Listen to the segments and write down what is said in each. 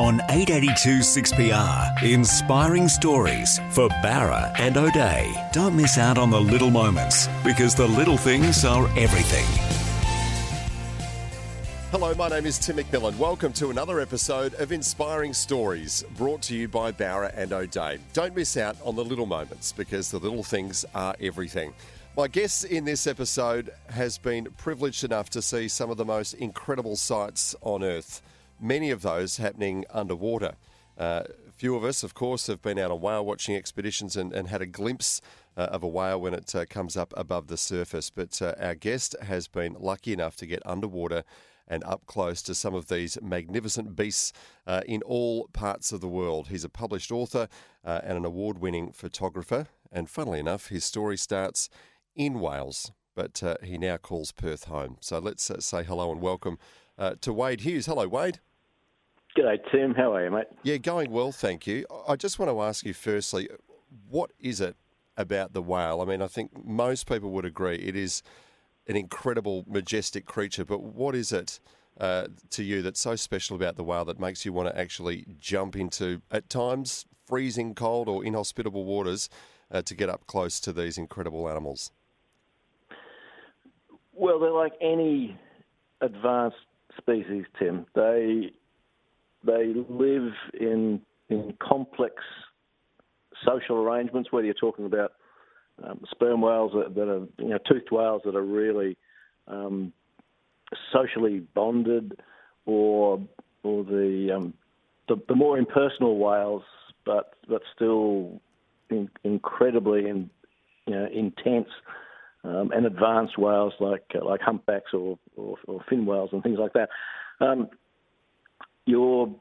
On 882 6PR, inspiring stories for Bowra and O'Dea. Don't miss out on the little moments because the little things are everything. Hello, my name is Tim McMillan. Welcome to another episode of Inspiring Stories brought to you by Bowra and O'Dea. Don't miss out on the little moments because the little things are everything. My guest in this episode has been privileged enough to see some of the most incredible sights on Earth, many of those happening underwater. Uh, few of us, of course, have been out on whale watching expeditions and, and had a glimpse uh, of a whale when it uh, comes up above the surface. But uh, our guest has been lucky enough to get underwater and up close to some of these magnificent beasts uh, in all parts of the world. He's a published author uh, and an award winning photographer. And funnily enough, his story starts in Wales, but uh, he now calls Perth home. So let's say hello and welcome to Wade Hughes. Hello, Wade. G'day, Tim. How are you, mate? Yeah, going well, thank you. I just want to ask you firstly, what is it about the whale? I mean, I think most people would agree it is an incredible, majestic creature. But what is it uh, to you that's so special about the whale that makes you want to actually jump into, at times, freezing cold or inhospitable waters uh, to get up close to these incredible animals? Well, they're like any advanced species, Tim. They they live in in complex social arrangements. Whether you're talking about um, sperm whales that, that, are, you know, toothed whales that are really um, socially bonded, or or the, um, the, the more impersonal whales, but but still in, incredibly in, you know, intense um, and advanced whales like uh, like humpbacks or, or, or fin whales and things like that. You're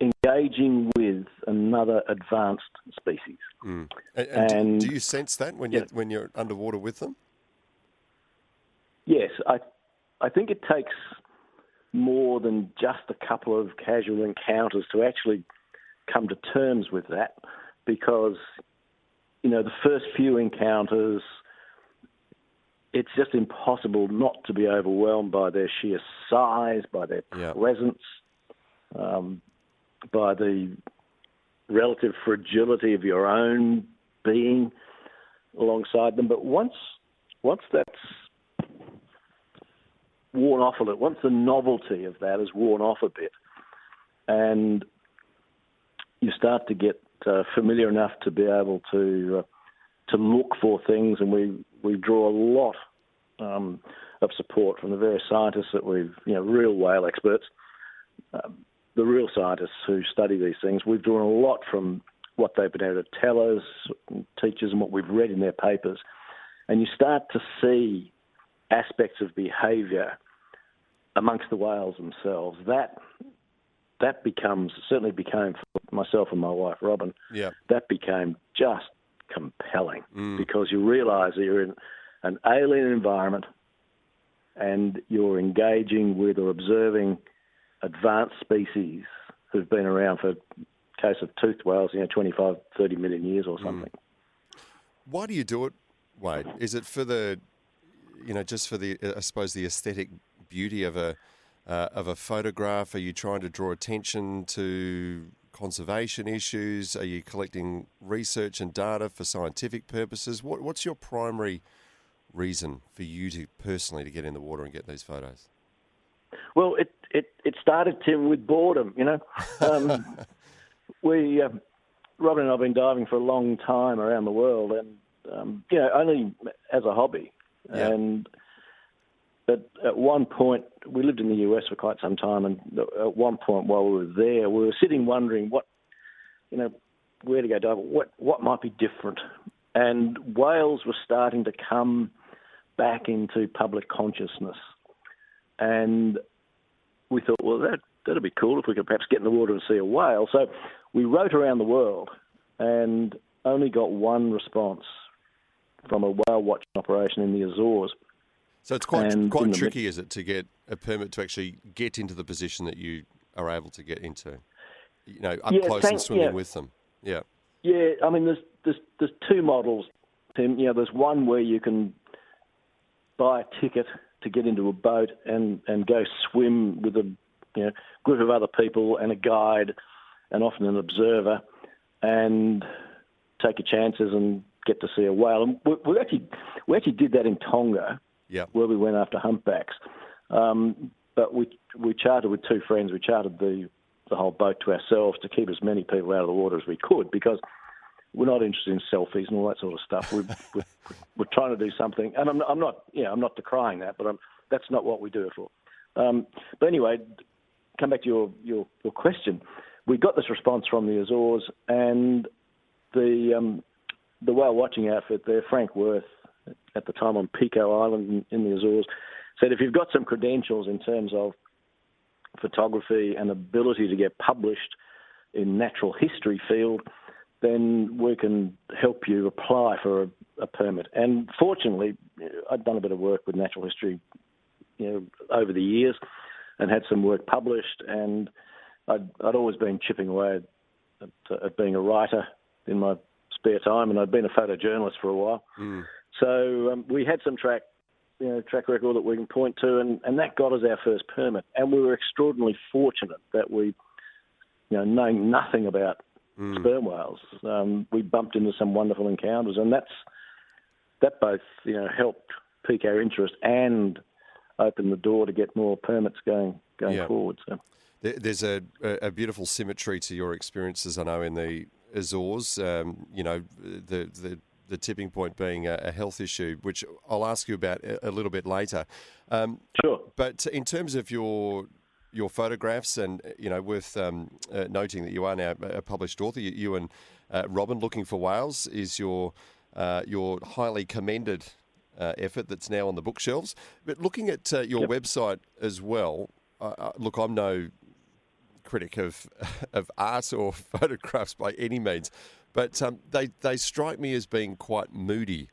engaging with another advanced species. Mm. And, and, and do, you sense that when you when you're underwater with them? Yes, I I think it takes more than just a couple of casual encounters to actually come to terms with that, because you know the first few encounters. It's just impossible not to be overwhelmed by their sheer size, by their yeah. presence, um, by the relative fragility of your own being alongside them. But once once that's worn off a little, once the novelty of that is worn off a bit, and you start to get uh, familiar enough to be able to uh, to look for things, and we we draw a lot um, of support from the various scientists that we've, you know, real whale experts. Um, the real scientists who study these things, we've drawn a lot from what they've been able to tell us, teachers, and what we've read in their papers. And you start to see aspects of behaviour amongst the whales themselves. That that becomes certainly became for myself and my wife Robin. Yeah. That became just compelling mm. because you realise that you're in an alien environment and you're engaging with or observing advanced species who've been around for case of toothed whales, you know, 25, 30 million years or something. Mm. Why do you do it, Wade? Is it for the, you know, just for the, I suppose, the aesthetic beauty of a uh, of a photograph? Are you trying to draw attention to conservation issues? Are you collecting research and data for scientific purposes? What, what's your primary reason for you to personally to get in the water and get these photos? Well, it it, it started Tim with boredom. You know, um, we uh, Robin and I've been diving for a long time around the world, and um, you know only as a hobby, yeah. and at, at one point, we lived in the US for quite some time, and at one point while we were there, we were sitting wondering what, you know, where to go dive, what what might be different, and whales were starting to come back into public consciousness, and we thought, well, that that'd be cool if we could perhaps get in the water and see a whale. So we wrote around the world, and only got one response from a whale watching operation in the Azores. So it's quite and quite tricky, is it, to get a permit to actually get into the position that you are able to get into? You know, up yeah, close thank, and swimming yeah. with them. Yeah. Yeah, I mean, there's there's there's two models, Tim. You know, there's one where you can buy a ticket to get into a boat and and go swim with a you know group of other people and a guide, and often an observer, and take your chances and get to see a whale. And we, we actually we actually did that in Tonga, yeah. where we went after humpbacks. Um, but we we chartered with two friends. We chartered the the whole boat to ourselves to keep as many people out of the water as we could because we're not interested in selfies and all that sort of stuff. We're, we're, we're trying to do something, and I'm, I'm not, yeah, I'm not decrying that, but I'm, that's not what we do it for. Um, but anyway, come back to your, your, your question. We got this response from the Azores, and the um, the whale watching outfit there, Frank Worth, at the time on Pico Island in, in the Azores, said if you've got some credentials in terms of photography and ability to get published in natural history field, then we can help you apply for a, a, permit. And fortunately, I'd done a bit of work with natural history, you know, over the years, and had some work published. And I'd, I'd always been chipping away at, at, being a writer in my spare time, and I'd been a photojournalist for a while. Mm. So um, we had some track you know, track record that we can point to, and, and that got us our first permit. And we were extraordinarily fortunate that we, you know, knowing nothing about mm. sperm whales, um, we bumped into some wonderful encounters, and that's that both you know helped pique our interest and open the door to get more permits going going yeah. forward. So. There's a, a beautiful symmetry to your experiences, I know, in the Azores. Um, you know, the, the the tipping point being a, health issue, which I'll ask you about a, a little bit later. Um, sure. But in terms of your your photographs, and you know, worth um, uh, noting that you are now a published author. You, you and uh, Robin, looking for whales, is your uh, your highly commended uh, effort that's now on the bookshelves. But looking at uh, your yep. website as well, uh, look, I'm no critic of of art or photographs by any means, but um, they they strike me as being quite moody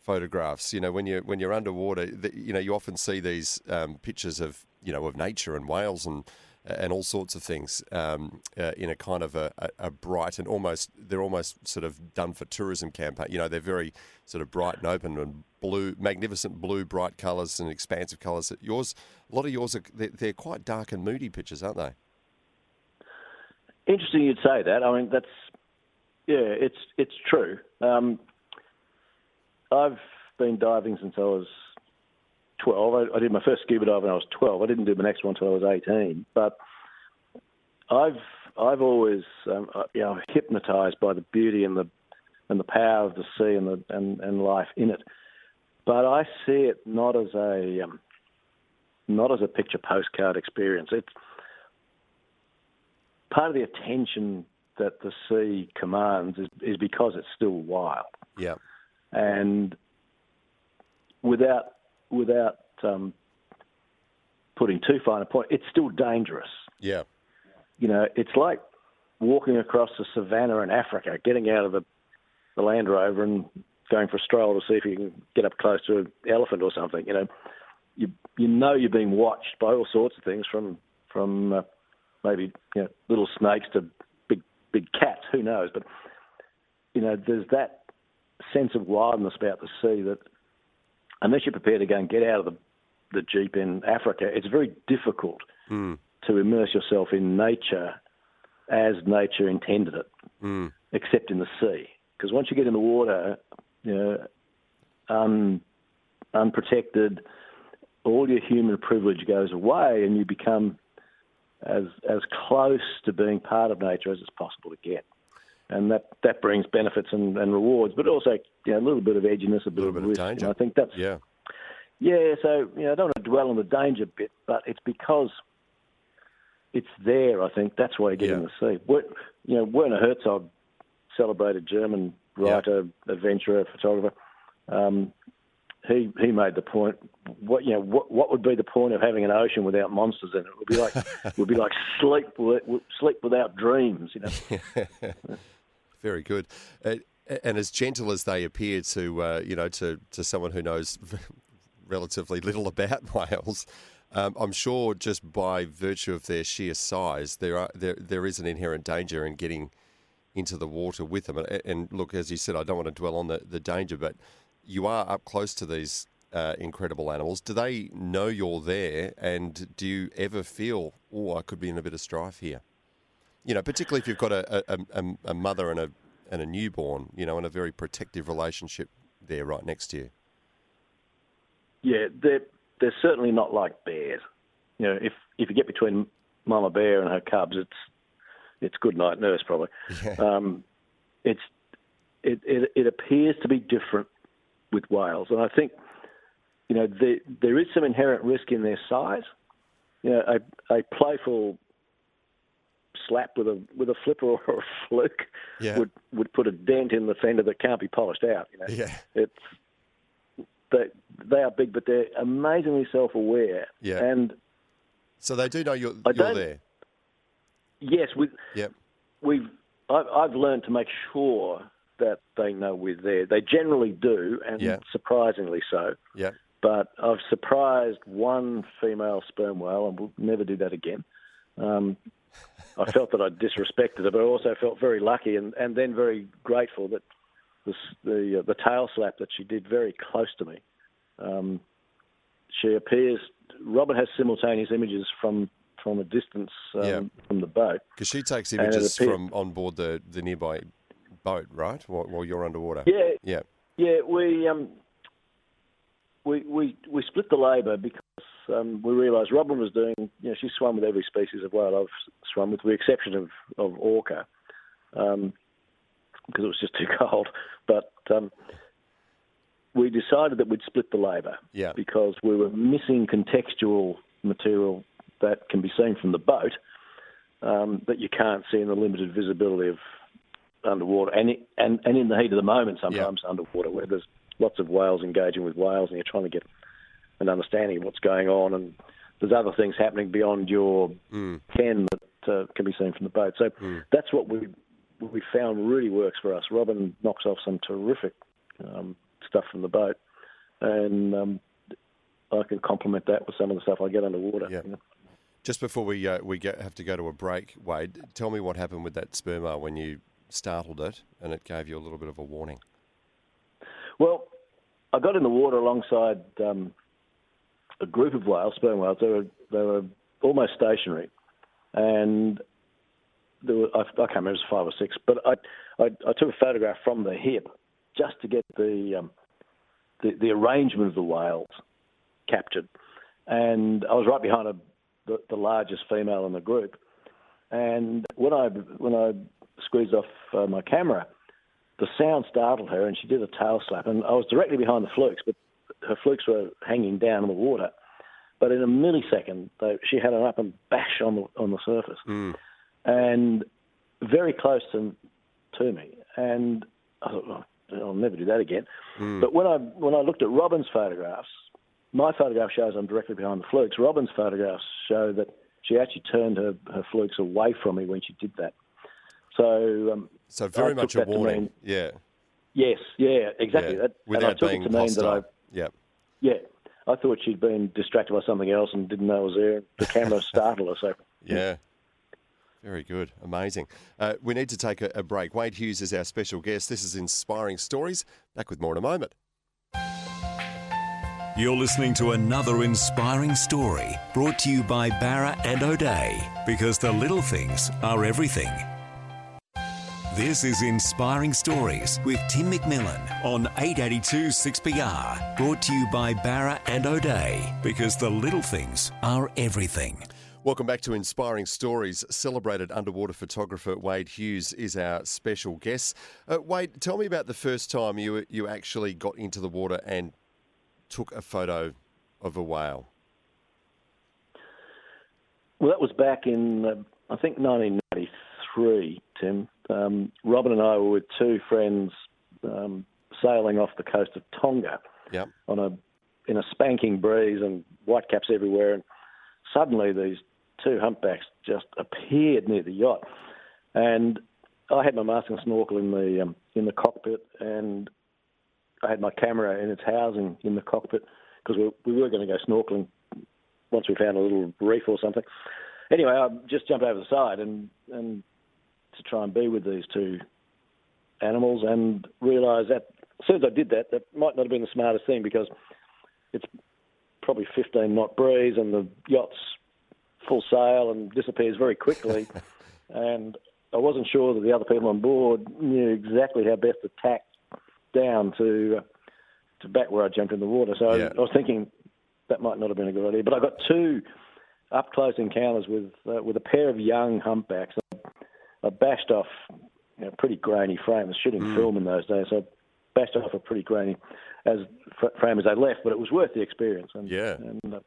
photographs. You know, when you when you're underwater, the, you know, you often see these um, pictures of you know of nature and whales and and all sorts of things um, uh, in a kind of a, a, bright and almost they're almost sort of done for tourism campaign. You know, they're very sort of bright and open and blue, magnificent blue, bright colours and expansive colours. Yours, a lot of yours are they're, they're quite dark and moody pictures, aren't they? Interesting you'd say that. I mean, that's yeah, it's it's true. Um, I've been diving since I was 12. I, I, did my first scuba dive when I was 12. I didn't do my next one until I was 18. But I've I've always um, uh, you know hypnotized by the beauty and the and the power of the sea and the and, and life in it. But I see it not as a um, not as a picture postcard experience. It's part of the attention that the sea commands is, is because it's still wild. Yeah. And without without um, putting too fine a point, it's still dangerous. Yeah. You know, it's like walking across the savannah in Africa, getting out of the, the Land Rover and going for a stroll to see if you can get up close to an elephant or something. You know, you you know you're being watched by all sorts of things from from uh, maybe you know, little snakes to big big cats. Who knows? But you know, there's that sense of wildness about the sea that unless you're prepared to go and get out of the the jeep in Africa, it's very difficult mm. to immerse yourself in nature as nature intended it, mm. except in the sea. Because once you get in the water, you know, un, unprotected, all your human privilege goes away, and you become as as close to being part of nature as it's possible to get. And that, that brings benefits and, and rewards, but also you know, a little bit of edginess, a, bit a little of bit risk. of danger. And I think that's yeah, Yeah, so you know, I don't want to dwell on the danger bit, but it's because it's there. I think that's why you get Yeah. in the sea. Wer- You know, Werner Herzog, celebrated German writer, adventurer, photographer. Um, he he made the point. What you know, what what would be the point of having an ocean without monsters in it? It would be like would be like sleep sleep without dreams. You know. Very good. Uh, and as gentle as they appear to, uh, you know, to, to someone who knows relatively little about whales, um, I'm sure just by virtue of their sheer size, there are there there is an inherent danger in getting into the water with them. And, and look, as you said, I don't want to dwell on the, the danger, but you are up close to these uh, incredible animals. Do they know you're there? And do you ever feel, oh, I could be in a bit of strife here? You know, particularly if you've got a, a, a, mother and a and a newborn, you know, in a very protective relationship there right next to you. Yeah, they're they're certainly not like bears. You know, if if you get between mama bear and her cubs, it's it's good night nurse probably. Um, it's it, it it appears to be different with whales, and I think you know there there is some inherent risk in their size. You know, a a playful slap with a with a flipper or a fluke Yeah. would would put a dent in the fender that can't be polished out. You know, Yeah. it's they they are big, but they're amazingly self-aware. Yeah. And So they do know you're, you're there. yes, we Yep. we've I've, I've learned to make sure that they know we're there. They generally do, and Yeah. surprisingly so. Yep. But I've surprised one female sperm whale, and we'll never do that again. Um, I felt that I disrespected her, but I also felt very lucky and, and then very grateful that the the, uh, the tail slap that she did very close to me. Um, she appears. Robert has simultaneous images from from a distance um, Yeah. from the boat. Because she takes images appear- from on board the, the nearby boat, right? While, while you're underwater. Yeah, Yeah. Yeah, we um, we we we split the labour because um, we realised Robin was doing. You know, she swam with every species of whale I've swum with, with the exception of of orca, um, because it was just too cold. But um, we decided that we'd split the labour Yeah. because we were missing contextual material that can be seen from the boat um, that you can't see in the limited visibility of underwater, and, and and in the heat of the moment, sometimes underwater, where there's lots of whales engaging with whales, and you're trying to get an understanding of what's going on, and there's other things happening beyond your ken that uh, can be seen from the boat. So that's what we we found really works for us. Robin knocks off some terrific um, stuff from the boat, and um, I can complement that with some of the stuff I get underwater. Yeah. you know. Just before we uh, we get, have to go to a break, Wade, tell me what happened with that sperma when you startled it and it gave you a little bit of a warning. Well, I got in the water alongside um, a group of whales, sperm whales. They were they were almost stationary, and there were, I, I can't remember, it was five or six. But I, I I took a photograph from the hip just to get the um, the, the arrangement of the whales captured, and I was right behind a, the, the largest female in the group. And when I when I squeezed off uh, my camera, the sound startled her and she did a tail slap. And I was directly behind the flukes, but her flukes were hanging down in the water. But in a millisecond, they, she had an up and bash on the on the surface, and very close to to me. And I thought, oh, I'll never do that again. But when I when I looked at Robin's photographs, my photograph shows I'm directly behind the flukes. Robin's photographs show that she actually turned her, her flukes away from me when she did that. So um, So very much a warning. mean- Yeah. Yes, yeah, exactly. yeah. That, and I Without took being it to mean that hostile. I, Yeah. yeah, I thought she'd been distracted by something else and didn't know I was there. The camera startled her. So Yeah. Very good. Amazing. Uh, we need to take a, a break. Wade Hughes is our special guest. This is Inspiring Stories. Back with more in a moment. You're listening to another inspiring story brought to you by Bowra and O'Dea because the little things are everything. This is Inspiring Stories with Tim McMillan on 882 6PR. Brought to you by Bowra and O'Dea because the little things are everything. Welcome back to Inspiring Stories. Celebrated underwater photographer Wade Hughes is our special guest. Uh, Wade, tell me about the first time you you actually got into the water and took a photo of a whale? Well, that was back in, uh, I think, 1993, Tim. Um, Robin and I were with two friends um, sailing off the coast of Tonga Yep. on a in a spanking breeze and whitecaps everywhere, and suddenly these two humpbacks just appeared near the yacht, and I had my mask and snorkel in the um, in the cockpit, and I had my camera in its housing in the cockpit because we, we were going to go snorkeling once we found a little reef or something. Anyway, I just jumped over the side and and to try and be with these two animals, and realise that as soon as I did that, that might not have been the smartest thing because it's probably 15 knot breeze and the yacht's full sail and disappears very quickly. and I wasn't sure that the other people on board knew exactly how best to tack down to uh, to back where I jumped in the water. So Yeah. I was thinking that might not have been a good idea. But I got two up close encounters with uh, with a pair of young humpbacks. I bashed off you know, a pretty grainy frame. I was shooting Mm. film in those days, so I bashed off a pretty grainy as frame as they left. But it was worth the experience. And, Yeah. and uh,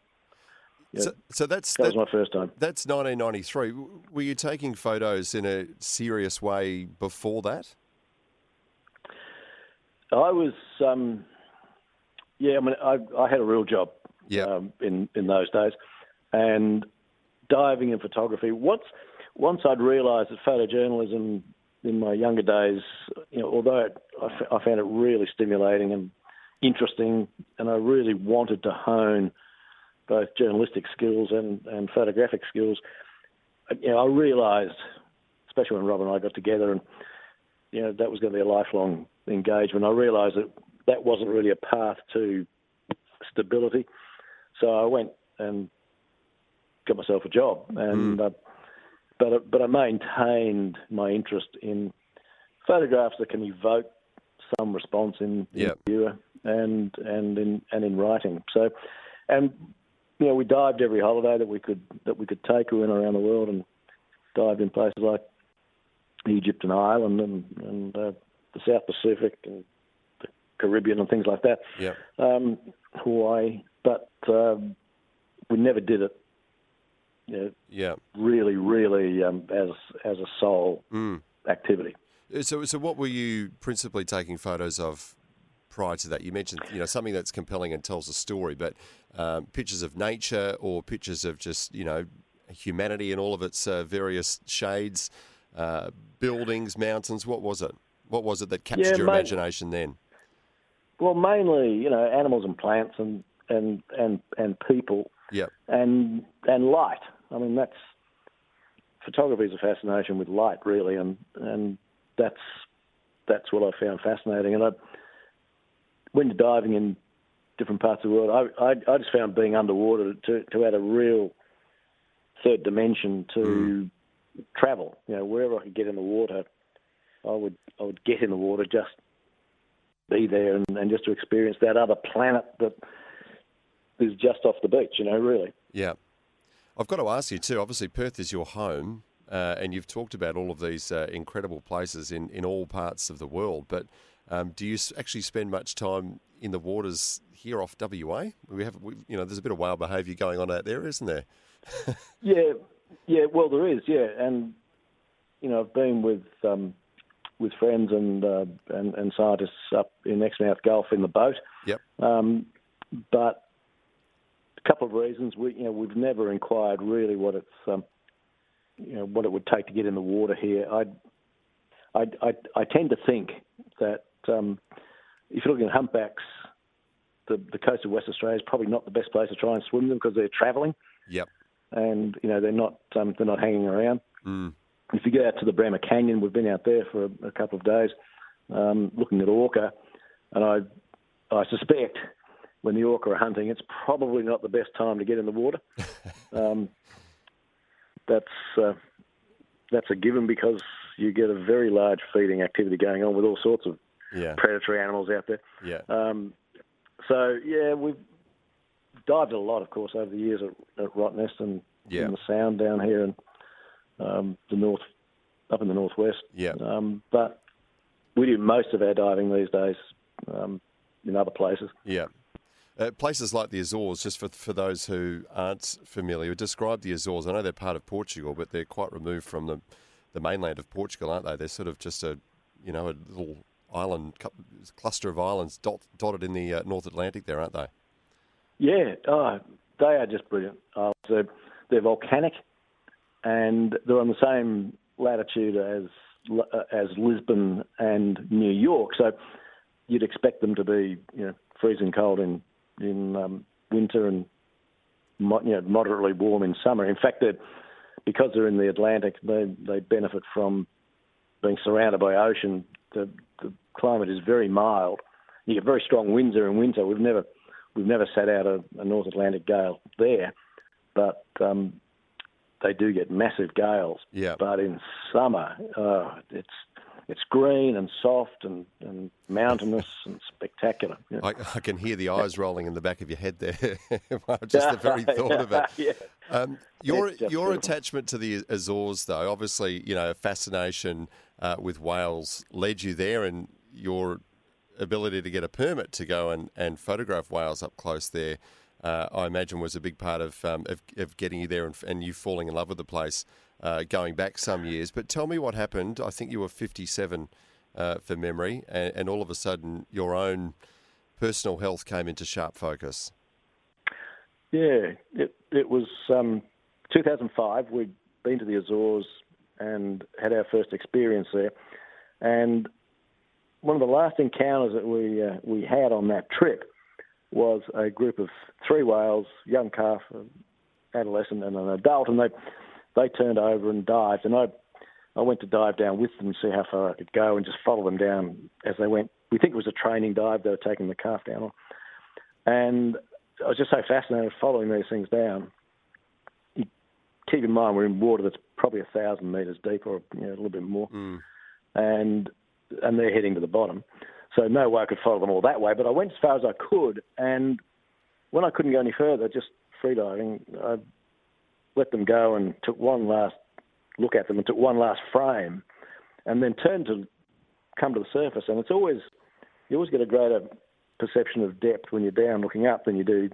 yeah, So, so that's that was my first time. that's 1993. Were you taking photos in a serious way before that? I was, um, yeah, I mean, I, I had a real job Yeah. um, in in those days, and diving and photography. Once once I'd realised that photojournalism in my younger days, you know, although it, I, f- I found it really stimulating and interesting, and I really wanted to hone both journalistic skills and, and photographic skills. You know, I realised, especially when Rob and I got together, and you know that was going to be a lifelong engagement. I realised that that wasn't really a path to stability, so I went and got myself a job, and uh, but but I maintained my interest in photographs that can evoke some response in, in Yep. the viewer and and in and in writing. So, and you know, we dived every holiday that we could that we could take. We went around the world and dived in places like Egypt and Ireland and and uh, the South Pacific and the Caribbean and things like that. Yeah. Um, Hawaii, but um, we never did it. Yeah. really, really um, as as a sole Mm. activity. So, so what were you principally taking photos of prior to that? You mentioned, you know, something that's compelling and tells a story, but um, pictures of nature or pictures of just, you know, humanity in all of its uh, various shades, uh, buildings, mountains. What was it? What was it that captured Yeah, your imagination then? Well, mainly, you know, animals and plants and and and and people Yep. and and light. I mean, that's photography is a fascination with light, really, and and that's that's what I found fascinating. And I went diving in different parts of the world. I I, I just found being underwater to to add a real third dimension to travel. You know, wherever I could get in the water, I would I would get in the water just be there and, and just to experience that other planet that is just off the beach. You know, really. Yeah. I've got to ask you too. Obviously, Perth is your home, uh, and you've talked about all of these uh, incredible places in, in all parts of the world. But um, do you actually spend much time in the waters here off WA? We have, we, you know, there's a bit of wild behaviour going on out there, isn't there? Yeah, yeah. Well, there is. Yeah, and you know, I've been with um, with friends and, uh, and and scientists up in Exmouth Gulf in the boat. Yep. Um, but a couple of reasons. We, you know, we've never inquired really what it's, um, you know, what it would take to get in the water here. I, I, I, I tend to think that um, if you're looking at humpbacks, the the coast of West Australia is probably not the best place to try and swim them because they're travelling Yep. and you know they're not um, they're not hanging around. Mm. If you go out to the Bremer Canyon, we've been out there for a, a couple of days um, looking at orca, and I I suspect when the orca are hunting, it's probably not the best time to get in the water. um, that's uh, that's a given because you get a very large feeding activity going on with all sorts of Yeah. predatory animals out there. Yeah. Um, so yeah, we've dived a lot, of course, over the years at, at Rottnest and Yeah. in the Sound down here and um, the north, up in the northwest. Yeah. Um, but we do most of our diving these days um, in other places. Yeah. Uh, places like the Azores, just for for those who aren't familiar, describe the Azores. I know they're part of Portugal, but they're quite removed from the the mainland of Portugal, aren't they? They're sort of just a you know a little island cluster of islands dot, dotted in the uh, North Atlantic there, aren't they? Yeah, oh, they are just brilliant. Uh, they're, they're volcanic, and they're on the same latitude as uh, as Lisbon and New York. So you'd expect them to be you know freezing cold in in um, winter and you know, moderately warm in summer. In fact, they're, because they're in the Atlantic, they they benefit from being surrounded by ocean. The, the climate is very mild. You get very strong winds there in winter. We've never we've never sat out a, a North Atlantic gale there, but um, they do get massive gales. Yeah. But in summer, uh, it's it's green and soft and, and mountainous and spectacular. Yeah. I, I, can hear the eyes rolling in the back of your head there. Just the very thought of it. yeah. Um, your your beautiful. attachment to the Azores, though, obviously, you know, fascination uh, with whales led you there, and your ability to get a permit to go and, and photograph whales up close there, uh, I imagine was a big part of, um, of, of, getting you there and, and, you falling in love with the place uh, going back some years. But tell me what happened. I think you were 57 uh, for memory, and, and, all of a sudden your own personal health came into sharp focus. Yeah, it, it was um, 2005. We'd been to the Azores and had our first experience there. And one of the last encounters that we uh, we had on that trip was a group of three whales, young calf, adolescent, and an adult, and they they turned over and dived, and I I went to dive down with them and see how far I could go, and just follow them down as they went. We think it was a training dive they were taking the calf down on, and I was just so fascinated following these things down. You keep in mind we're in water that's probably a thousand meters deep, or you know, a little bit more, mm. and and they're heading to the bottom. So no way I could follow them all that way, but I went as far as I could, and when I couldn't go any further, just freediving, I let them go and took one last look at them and took one last frame, and then turned to come to the surface. And it's always you always get a greater perception of depth when you're down looking up than you do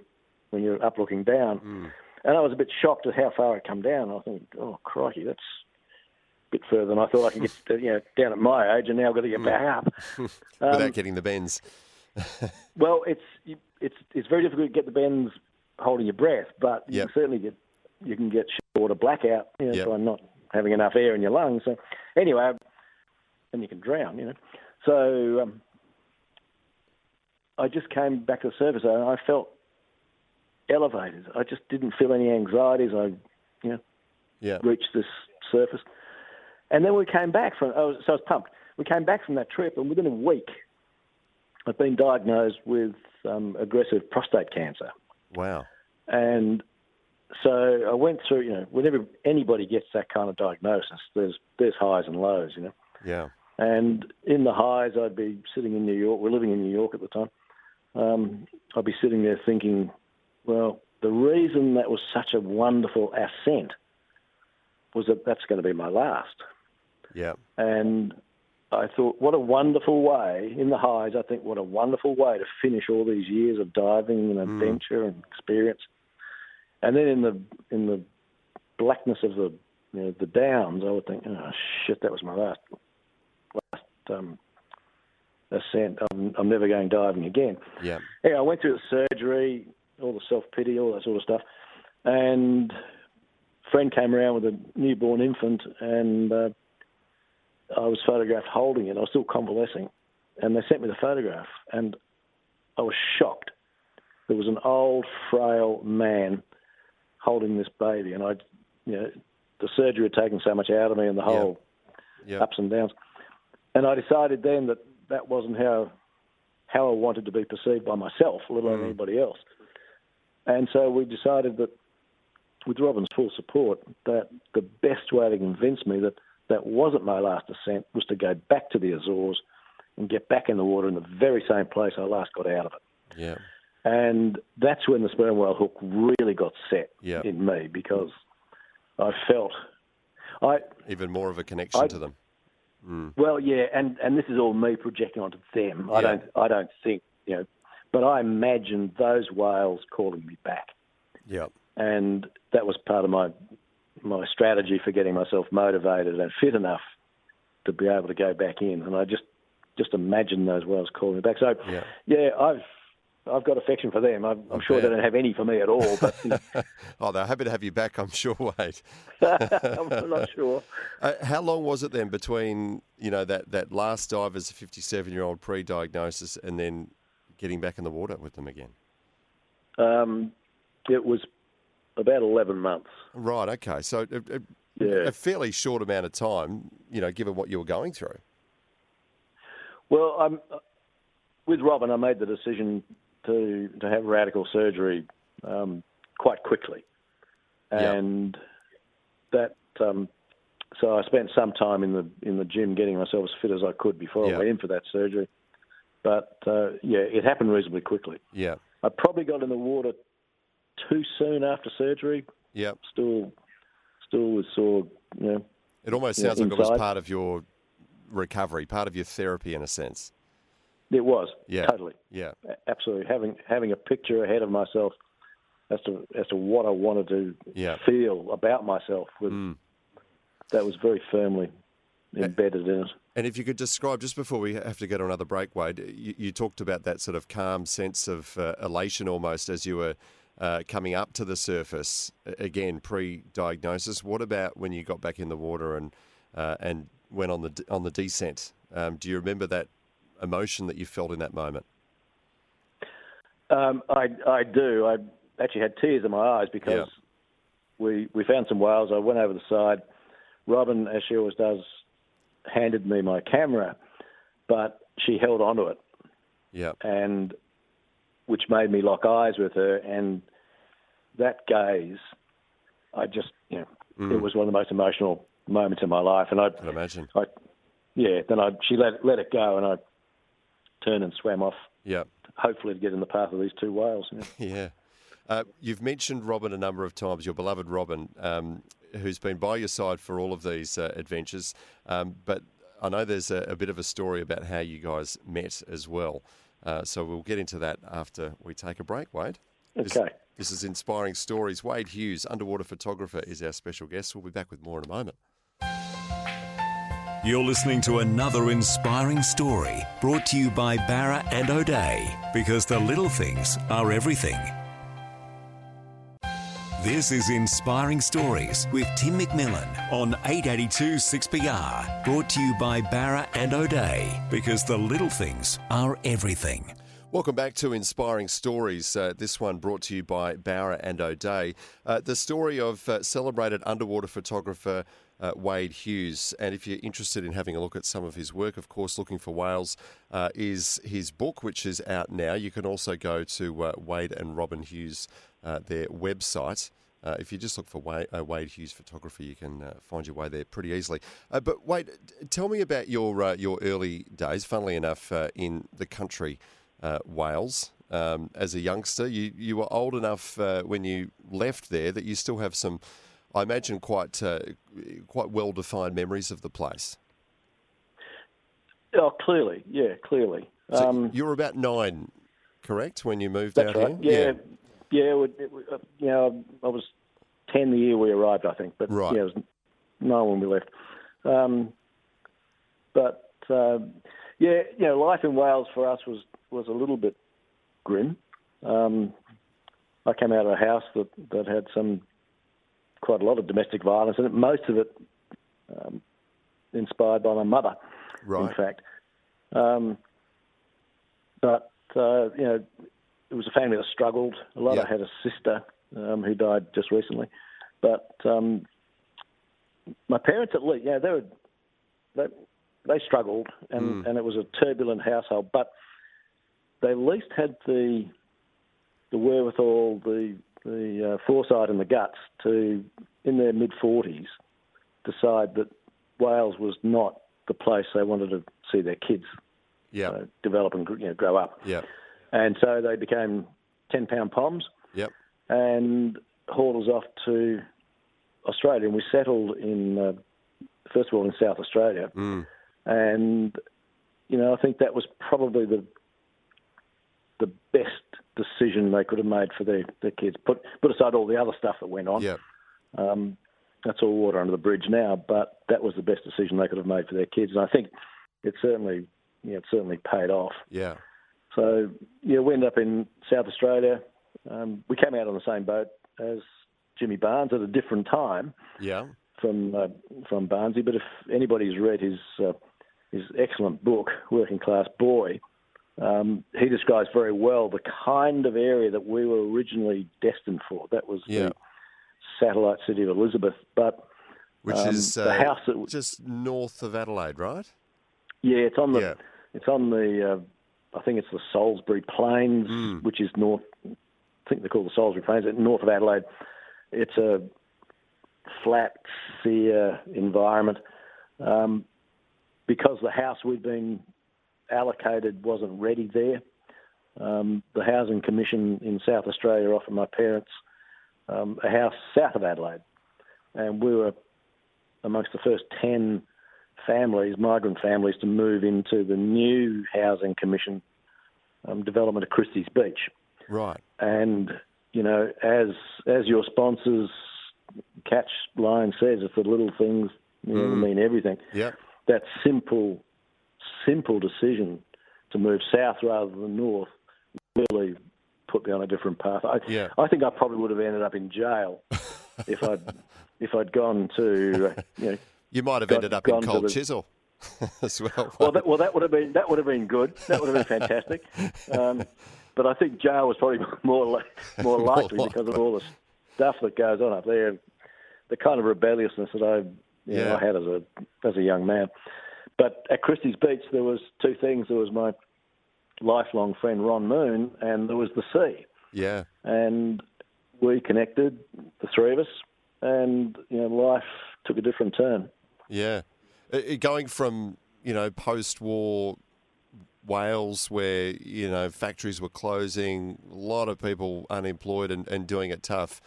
when you're up looking down. Mm. And I was a bit shocked at how far I'd come down. I think, oh crikey, that's a bit further than I thought I could get to, you know, down at my age, and now I've got to get hmm. back up without um, getting the bends. well, it's it's it's very difficult to get the bends holding your breath, but you yep. can certainly get you can get short of blackout you know, yep. by not having enough air in your lungs. So anyway, and you can drown, you know. So um, I just came back to the surface and I felt elevated. I just didn't feel any anxieties. I, you know, yeah. reached this surface. And then we came back from, oh, so I was pumped. We came back from that trip, and within a week, I'd been diagnosed with um, aggressive prostate cancer. Wow. And so I went through, you know, whenever anybody gets that kind of diagnosis, there's there's highs and lows, you know. Yeah. And in the highs, I'd be sitting in New York. We're living in New York at the time. Um, I'd be sitting there thinking, well, the reason that was such a wonderful ascent was that that's going to be my last. Yeah. And I thought, what a wonderful way in the highs. I think what a wonderful way to finish all these years of diving and mm. adventure mm. and experience. And then in the in the blackness of the you know, the downs, I would think, oh shit, that was my last last um, ascent. I'm, I'm never going diving again. Yeah. Yeah, I went through the surgery, all the self pity, all that sort of stuff, and friend came around with a newborn infant and. Uh, I was photographed holding it. I was still convalescing, and they sent me the photograph, and I was shocked. There was an old, frail man holding this baby, and I, you know, the surgery had taken so much out of me, and the whole yep. ups and downs. And I decided then that that wasn't how how I wanted to be perceived by myself, let alone mm. anybody else. And so we decided that, with Robin's full support, that the best way to convince me that that wasn't my last ascent was to go back to the Azores and get back in the water in the very same place I last got out of it. Yeah. And that's when the sperm whale hook really got set yeah. in me because I felt I even more of a connection I, to them. Mm. Well, yeah, and, and this is all me projecting onto them. I don't I don't think you know but I imagined those whales calling me back, Yeah. and that was part of my my strategy for getting myself motivated and fit enough to be able to go back in. And I just just imagined those whales calling me back. So Yeah. yeah, I've I've got affection for them. I'm, I'm sure bet. they don't have any for me at all, but Oh, they're happy to have you back, I'm sure, Wade. I'm not sure. Uh, how long was it then between you know that, that last dive as a 57 year old pre-diagnosis and then getting back in the water with them again? Um, it was about 11 months. Right. Okay. So a, a, Yeah. a fairly short amount of time, you know, given what you were going through. Well, I'm with Robin. I made the decision to to have radical surgery um, quite quickly, and that. Um, so I spent some time in the in the gym getting myself as fit as I could before Yeah. I went in for that surgery. But uh, yeah, it happened reasonably quickly. Yeah. I probably got in the water too soon after surgery. Yeah. Still, still was sore. You know, It almost sounds like it was part of your recovery, part of your therapy in a sense. It was Yeah. totally. Yeah. Absolutely having having a picture ahead of myself as to as to what I wanted to Yeah. feel about myself was Mm. that was very firmly embedded in it. And if you could describe, just before we have to go to another break, Wade, you, you talked about that sort of calm sense of uh, elation almost as you were uh, coming up to the surface, again, pre diagnosis. What about when you got back in the water and, uh, and went on the, on the descent? Um, do you remember that emotion that you felt in that moment? Um, I I do. I actually had tears in my eyes because Yeah. we we found some whales. I went over the side. Robin, as she always does, handed me my camera, but she held onto it, Yeah. and which made me lock eyes with her. And that gaze, I just you know, Mm. it was one of the most emotional moments in my life. And I, I can imagine. I yeah, then I she let let it go, and I turned and swam off, Yeah. hopefully to get in the path of these two whales. know. Yeah. Uh, you've mentioned Robin a number of times, your beloved Robin, um, who's been by your side for all of these uh, adventures. Um, but I know there's a, a bit of a story about how you guys met as well. Uh, so we'll get into that after we take a break, Wade. This- Okay. This is Inspiring Stories. Wade Hughes, underwater photographer, is our special guest. We'll be back with more in a moment. You're listening to another inspiring story brought to you by Bowra and O'Dea because the little things are everything. This is Inspiring Stories with Tim McMillan on 882 6PR. Brought to you by Bowra and O'Dea because the little things are everything. Welcome back to Inspiring Stories. Uh, this one brought to you by Bowra and O'Dea. Uh, the story of uh, celebrated underwater photographer uh, Wade Hughes. And if you're interested in having a look at some of his work, of course, Looking for Whales uh, is his book, which is out now. You can also go to uh, Wade and Robin Hughes, uh, their website. Uh, if you just look for Wade, uh, Wade Hughes photography, you can uh, find your way there pretty easily. Uh, but Wade, tell me about your uh, your early days. Funnily enough, in the country Wales um, as a youngster. You you were old enough when you left there that you still have some, I imagine, quite uh, quite well defined memories of the place. Oh, clearly, yeah, clearly. So Um, you were about nine, correct, when you moved out right. here? Yeah, yeah. it would- it uh, you know, I was ten the year we arrived, I think, but Right. yeah, it was nine when we left. Um, but uh, yeah, you know, life in Wales for us was was a little bit grim. Um, I came out of a house that that had some quite a lot of domestic violence, and most of it um, inspired by my mother. Right. in fact. Um, but uh, you know, it was a family that struggled. A lot. Yeah. I had a sister um, who died just recently, but um, my parents at least, yeah, they were they, they struggled, and, and it was a turbulent household. But they at least had the the wherewithal, the the uh, foresight, and the guts to, in their mid forties, decide that Wales was not the place they wanted to see their kids Yeah. uh, develop and you know, grow up. Yeah. And so they became 10 pound poms Yep. and hauled us off to Australia. And we settled in, uh, first of all, in South Australia. Mm. And, you know, I think that was probably the the best decision they could have made for their, their kids. Put put aside all the other stuff that went on. Yeah. Um, that's all water under the bridge now, but that was the best decision they could have made for their kids, and I think it certainly, yeah, it certainly paid off. Yeah. So yeah, we ended up in South Australia. Um, we came out on the same boat as Jimmy Barnes at a different time Yeah. from uh, from Barnesy. But if anybody's read his uh, his excellent book, Working Class Boy, um, he describes very well the kind of area that we were originally destined for. That was Yeah. the satellite city of Elizabeth. But Which Um, is the uh, house that- just north of Adelaide, right? yeah, it's on the Yeah. it's on the uh, I think it's the Salisbury Plains, Mm. which is north. I think they call called the Salisbury Plains, north of Adelaide. It's a flat, sere environment. Um, because the house we'd been allocated wasn't ready there, um, the Housing Commission in South Australia offered my parents um, a house south of Adelaide. And we were amongst the first 10 families, migrant families, to move into the new Housing Commission um, development of Christie's Beach. Right. And you know, as as your sponsors catch line says, it's the little things you know, mean everything. Yep. That simple, simple decision to move south rather than north really put me on a different path. I, Yeah. I think I probably would have ended up in jail if I'd if I'd gone to uh, you know. You might have Got- ended up in Cold the- Chisel as well. Well, that, well, that would have been that would have been good. That would have been fantastic. Um, but I think jail was probably more li- more likely because of all the stuff that goes on up there, the kind of rebelliousness that I you know, I had as a as a young man. But at Christie's Beach, there was two things. There was my lifelong friend Ron Moon, and there was the sea. yeah. And we connected, the three of us, and you know, life took a different turn. Yeah. Uh, Going from, you know, post war Wales, where, you know, factories were closing, a lot of people unemployed and, and doing it tough,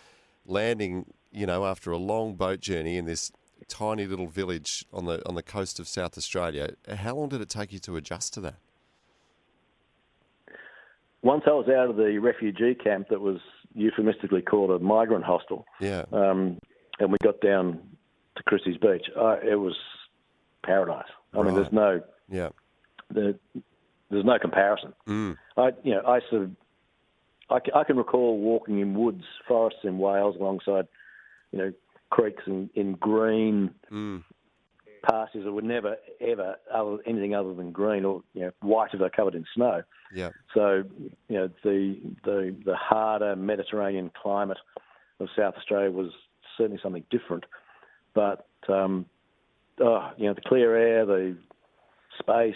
landing, you know, after a long boat journey in this tiny little village on the on the coast of South Australia. How long did it take you to adjust to that? Once I was out of the refugee camp that was euphemistically called a migrant hostel, Yeah. um, and we got down to Christie's Beach, I, it was paradise. I mean, there's no Yeah. the, there's no comparison. Mm. I you know I sort of I, I can recall walking in woods, forests in Wales alongside you know creeks in, in green Mm. pastures that were never ever other, anything other than green or you know white if they're covered in snow. Yeah. So, you know, the the the harder Mediterranean climate of South Australia was certainly something different. But um, oh, you know, the clear air, the space,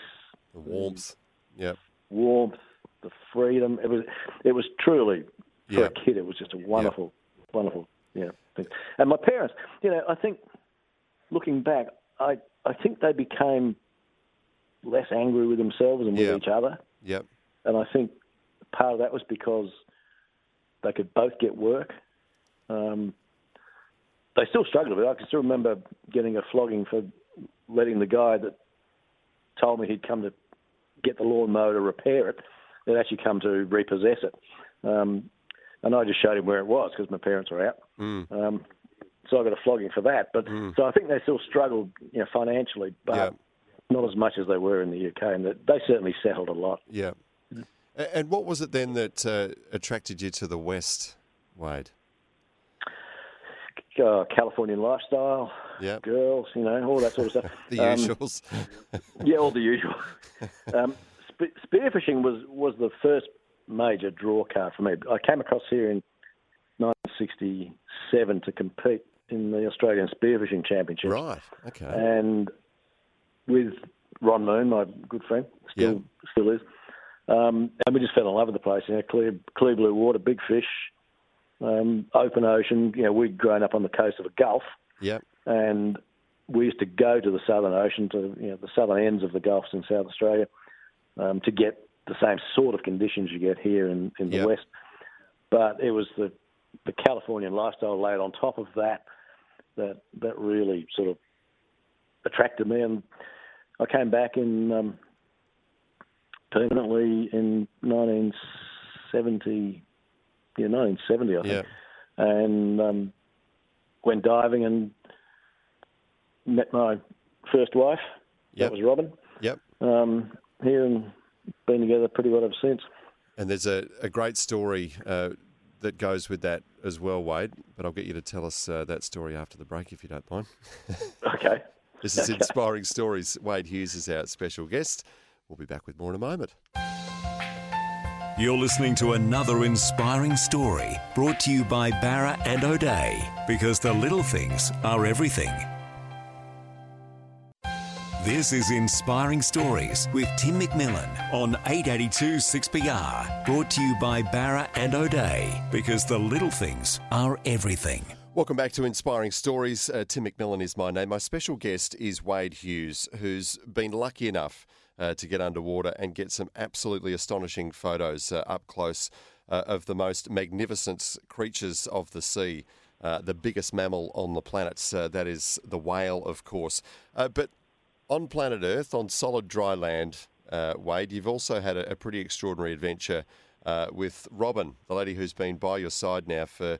The warmth. Yeah. warmth, the freedom. It was it was truly for Yeah. a kid. It was just a wonderful, wonderful, you And my parents, you know, I think looking back, I I think they became less angry with themselves and with Yeah. each other. Yep. and I think part of that was because they could both get work. Um, they still struggled with it. I can still remember getting a flogging for letting the guy that told me he'd come to get the lawnmower to repair it, that actually come to repossess it. Um, and I just showed him where it was because my parents were out. Mm. Um, so I got a flogging for that. But so I think they still struggled, you know, financially, but Yeah. not as much as they were in the UK, and that they certainly settled a lot. Yeah. And what was it then that uh, attracted you to the West, Wade? uh, Californian lifestyle, Yeah. girls, you know, all that sort of stuff. The Um, usuals. yeah, all the usual. um, spe- spearfishing was was the first major draw card for me. I came across here in 1967 to compete in the Australian Spearfishing Championship. right. Okay. and with Ron Moon, my good friend, still still is. Um, and we just fell in love with the place. You know, clear, clear blue water, big fish, um, open ocean. You know, we'd grown up on the coast of a gulf, Yep. and we used to go to the Southern Ocean, to you know the southern ends of the Gulfs in South Australia, um, to get the same sort of conditions you get here in, in the Yep. West. But it was the the Californian lifestyle laid on top of that that that really sort of attracted me, and I came back in um, permanently in 1970. Yeah, 1970, I think. Yeah. And um, went diving and met my first wife. Yep. That was Robin. Yep. Um, here and been together pretty well ever since. And there's a, a great story uh, that goes with that as well, Wade. But I'll get you to tell us uh, that story after the break, if you don't mind. Okay. This is Inspiring Stories. Wade Hughes is our special guest. We'll be back with more in a moment. You're listening to another inspiring story brought to you by Bowra and O'Dea because the little things are everything. This is Inspiring Stories with Tim McMillan on 882 6PR. Brought to you by Bowra and O'Dea because the little things are everything. Welcome back to Inspiring Stories. Uh, Tim McMillan is my name. My special guest is Wade Hughes, who's been lucky enough uh, to get underwater and get some absolutely astonishing photos uh, up close uh, of the most magnificent creatures of the sea. Uh, the biggest mammal on the planet, uh, that is the whale, of course. Uh, but on planet Earth, on solid dry land, uh, Wade, you've also had a, a pretty extraordinary adventure uh, with Robin, the lady who's been by your side now for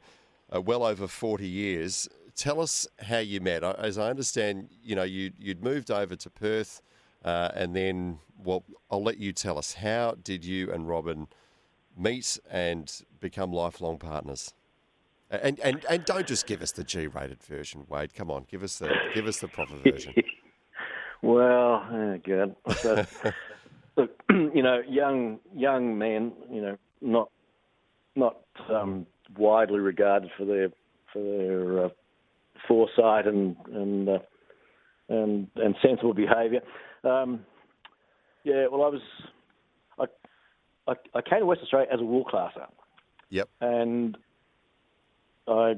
uh, well over 40 years. Tell us how you met. As I understand, you know, you, you'd moved over to Perth, uh, and then, well, I'll let you tell us. How did you and Robin meet and become lifelong partners? And, and, and don't just give us the G-rated version, Wade. Come on, give us the give us the proper version. Well, oh God. So, look, you know, young young men, you know, not not um, widely regarded for their for their uh, foresight and and uh, and and sensible behaviour. Um, yeah, well, I was I, I I came to West Australia as a wool classer, Yep. and I,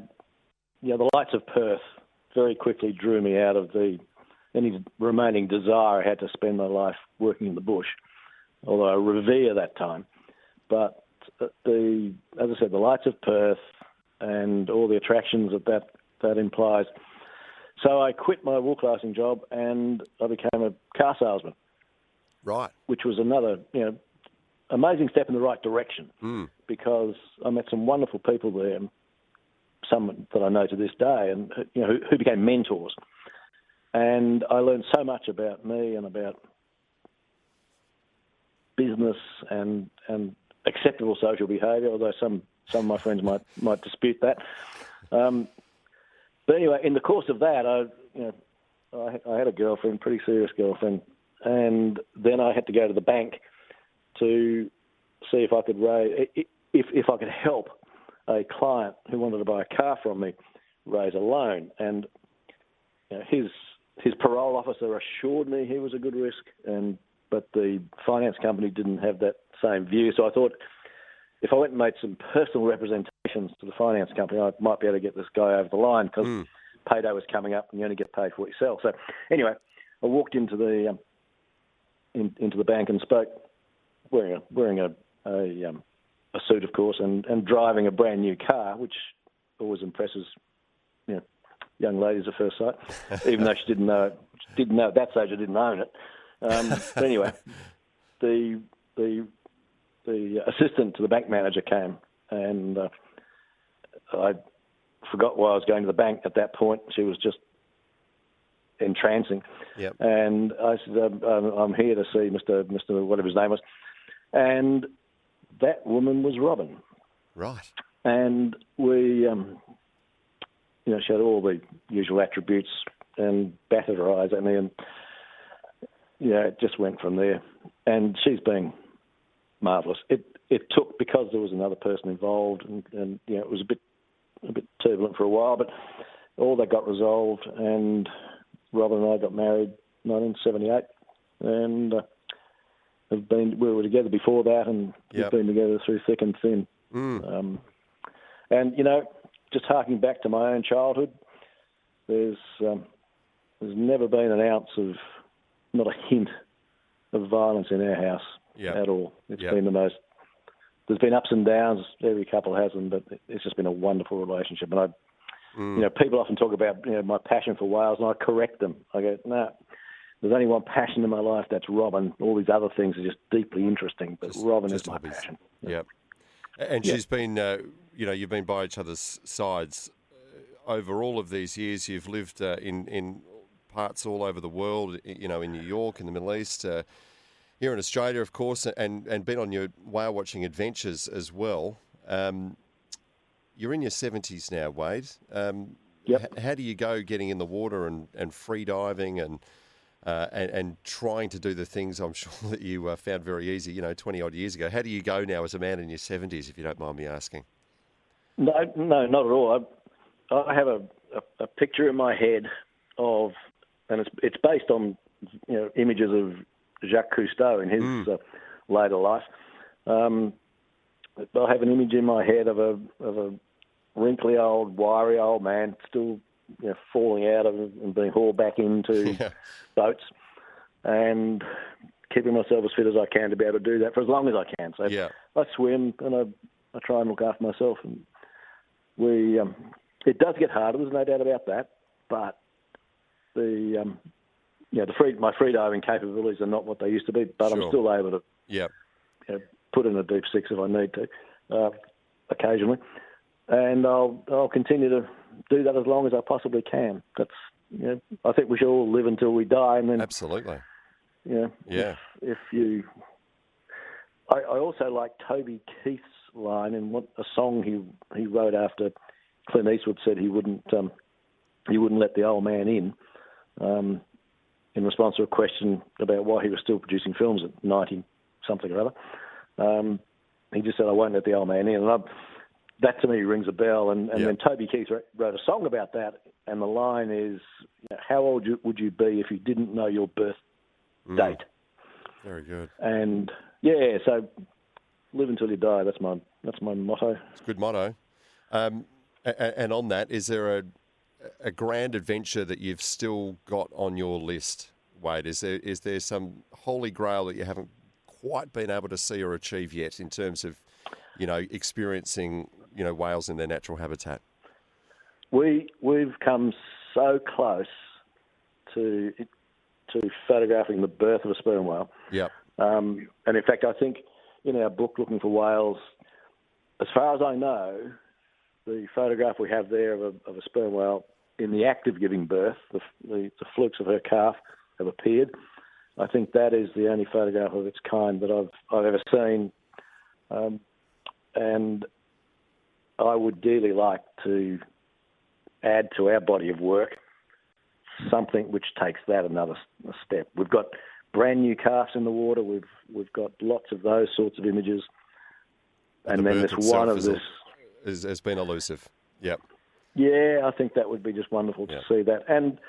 you know, the lights of Perth very quickly drew me out of the any remaining desire I had to spend my life working in the bush, although I revere that time. But the, as I said, the lights of Perth and all the attractions that that, that implies. So I quit my wool classing job and I became a car salesman, Right. which was another, you know, amazing step in the right direction Mm. because I met some wonderful people there, some that I know to this day, and you know who, who became mentors. And I learned so much about me and about business and and acceptable social behaviour. Although some some of my friends might might dispute that. Um, but anyway, in the course of that, I you know I, I had a girlfriend, pretty serious girlfriend, and then I had to go to the bank to see if I could raise if if I could help a client who wanted to buy a car from me raise a loan, and you know, his his parole officer assured me he was a good risk, and but the finance company didn't have that same view. So I thought if I went and made some personal representations to the finance company, I might be able to get this guy over the line because payday was coming up, and you only get paid for what you sell. So anyway, I walked into the um, in, into the bank and spoke wearing a wearing a a, um, a suit, of course, and, and driving a brand new car, which always impresses you know, young ladies at first sight, even though she didn't know it, didn't know at that stage I didn't own it. Um, but anyway, the the the assistant to the bank manager came, and uh, I forgot why I was going to the bank at that point. She was just entrancing. Yep. And I said, um, um, I'm here to see Mr. Mr. whatever his name was. And that woman was Robin. Right. And we, um, you know, she had all the usual attributes and batted her eyes at me. And, yeah, it just went from there. And she's been marvellous. It, it took, because there was another person involved, and, and you know, it was a bit, a bit turbulent for a while, but all that got resolved. And Robin and I got married 1978, and uh, have been we were together before that, and Yep. we've been together through thick and thin. Mm. Um, and you know, just harking back to my own childhood, there's um, there's never been an ounce of, not a hint of violence in our house Yep. at all. It's Yep. been the most. There's been ups and downs. Every couple has them, but it's just been a wonderful relationship. And I, Mm. you know, people often talk about you know my passion for whales, and I correct them. I go, no, there's only one passion in my life. That's Robin. All these other things are just deeply interesting, but Just- Robin just is my hobbies. passion. Yep. And Yeah. she's been, uh, you know, you've been by each other's sides uh, over all of these years. You've lived uh, in in parts all over the world. You know, in New York, in the Middle East, uh, here in Australia, of course, and and been on your whale watching adventures as well. Um, you're in your seventies now, Wade. Um, Yep. h- how do you go getting in the water and, and free diving and, uh, and and trying to do the things I'm sure that you uh, found very easy, you know, 20 odd years ago? How do you go now as a man in your 70s, if you don't mind me asking? No, no, not at all. I, I have a, a, a picture in my head of, and it's it's based on you know images of Jacques Cousteau in his uh, later life. Um, I have an image in my head of a of a wrinkly old, wiry old man still you know, falling out of and being hauled back into Yeah. boats, and keeping myself as fit as I can to be able to do that for as long as I can. So Yeah. I swim and I, I try and look after myself. And we, um, it does get harder. There's no doubt about that. But the, um, you know, the free, my free diving capabilities are not what they used to be. But I'm still able to Yeah. you know, put in a deep six if I need to, uh, occasionally. And I'll I'll continue to do that as long as I possibly can. That's you know, I think we should all live until we die, and then Absolutely. you know, Yeah. if, if you, I, I also like Toby Keith's line in what a song he he wrote after Clint Eastwood said he wouldn't um, he wouldn't let the old man in, um, in response to a question about why he was still producing films at ninety something or other. Um, he just said, "I won't let the old man in," and I, that to me rings a bell. And, and Yeah. then Toby Keith wrote- a song about that, and the line is, you know, "How old would you be if you didn't know your birth Mm. date?" Very good. And yeah, so live until you die. That's my that's my motto. It's a good motto. Um, and on that, is there a, a grand adventure that you've still got on your list, Wade? Is there is there some holy grail that you haven't quite been able to see or achieve yet in terms of, you know, experiencing, you know, whales in their natural habitat? We we've come so close to to photographing the birth of a sperm whale. Yep. Um, and in fact, I think in our book, Looking for Whales, as far as I know, the photograph we have there of a, of a sperm whale in the act of giving birth, the, the, the flukes of her calf have appeared. I think that is the only photograph of its kind that I've I've ever seen, um, and I would dearly like to add to our body of work something which takes that another step. We've got brand new calves in the water. We've we've got lots of those sorts of images, and The then this one of this. Is, has been elusive. Yep. Yeah, I think that would be just wonderful to Yeah. see that, and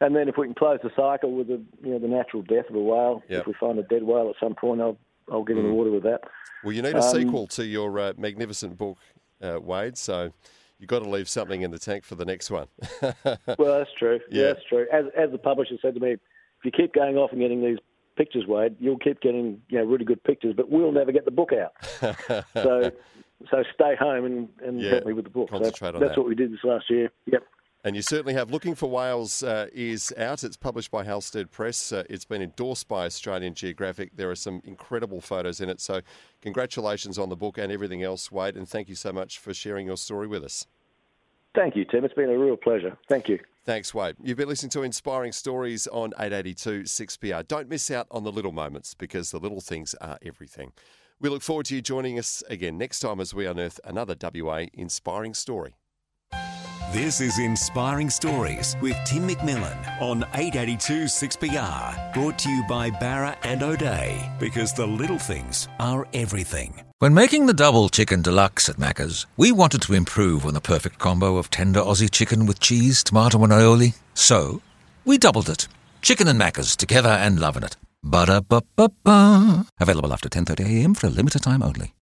and then if we can close the cycle with the you know the natural death of a whale, Yeah. if we find a dead whale at some point, I'll I'll get in the water with that. Well, you need a Um, sequel to your uh, magnificent book, uh, Wade. So you've got to leave something in the tank for the next one. Well, that's true. Yeah. Yeah, that's true. As as the publisher said to me, if you keep going off and getting these pictures, Wade, you'll keep getting you know really good pictures, but we'll never get the book out. so so stay home and, and Yeah, help me with the book. So concentrate on that's that. what we did this last year. Yep. And you certainly have. Looking for Whales uh, is out. It's published by Halstead Press. Uh, it's been endorsed by Australian Geographic. There are some incredible photos in it. So, congratulations on the book and everything else, Wade. And thank you so much for sharing your story with us. Thank you, Tim. It's been a real pleasure. Thank you. Thanks, Wade. You've been listening to Inspiring Stories on 882 6PR. Don't miss out on the little moments because the little things are everything. We look forward to you joining us again next time as we unearth another WA inspiring story. This is Inspiring Stories with Tim McMillan on 882 6PR. Brought to you by Bowra and O'Dea because the little things are everything. When making the double chicken deluxe at Macca's, we wanted to improve on the perfect combo of tender Aussie chicken with cheese, tomato, and aioli. So, we doubled it. Chicken and Macca's together and loving it. Ba-da-ba-ba-ba. Available after 10.30am for a limited time only.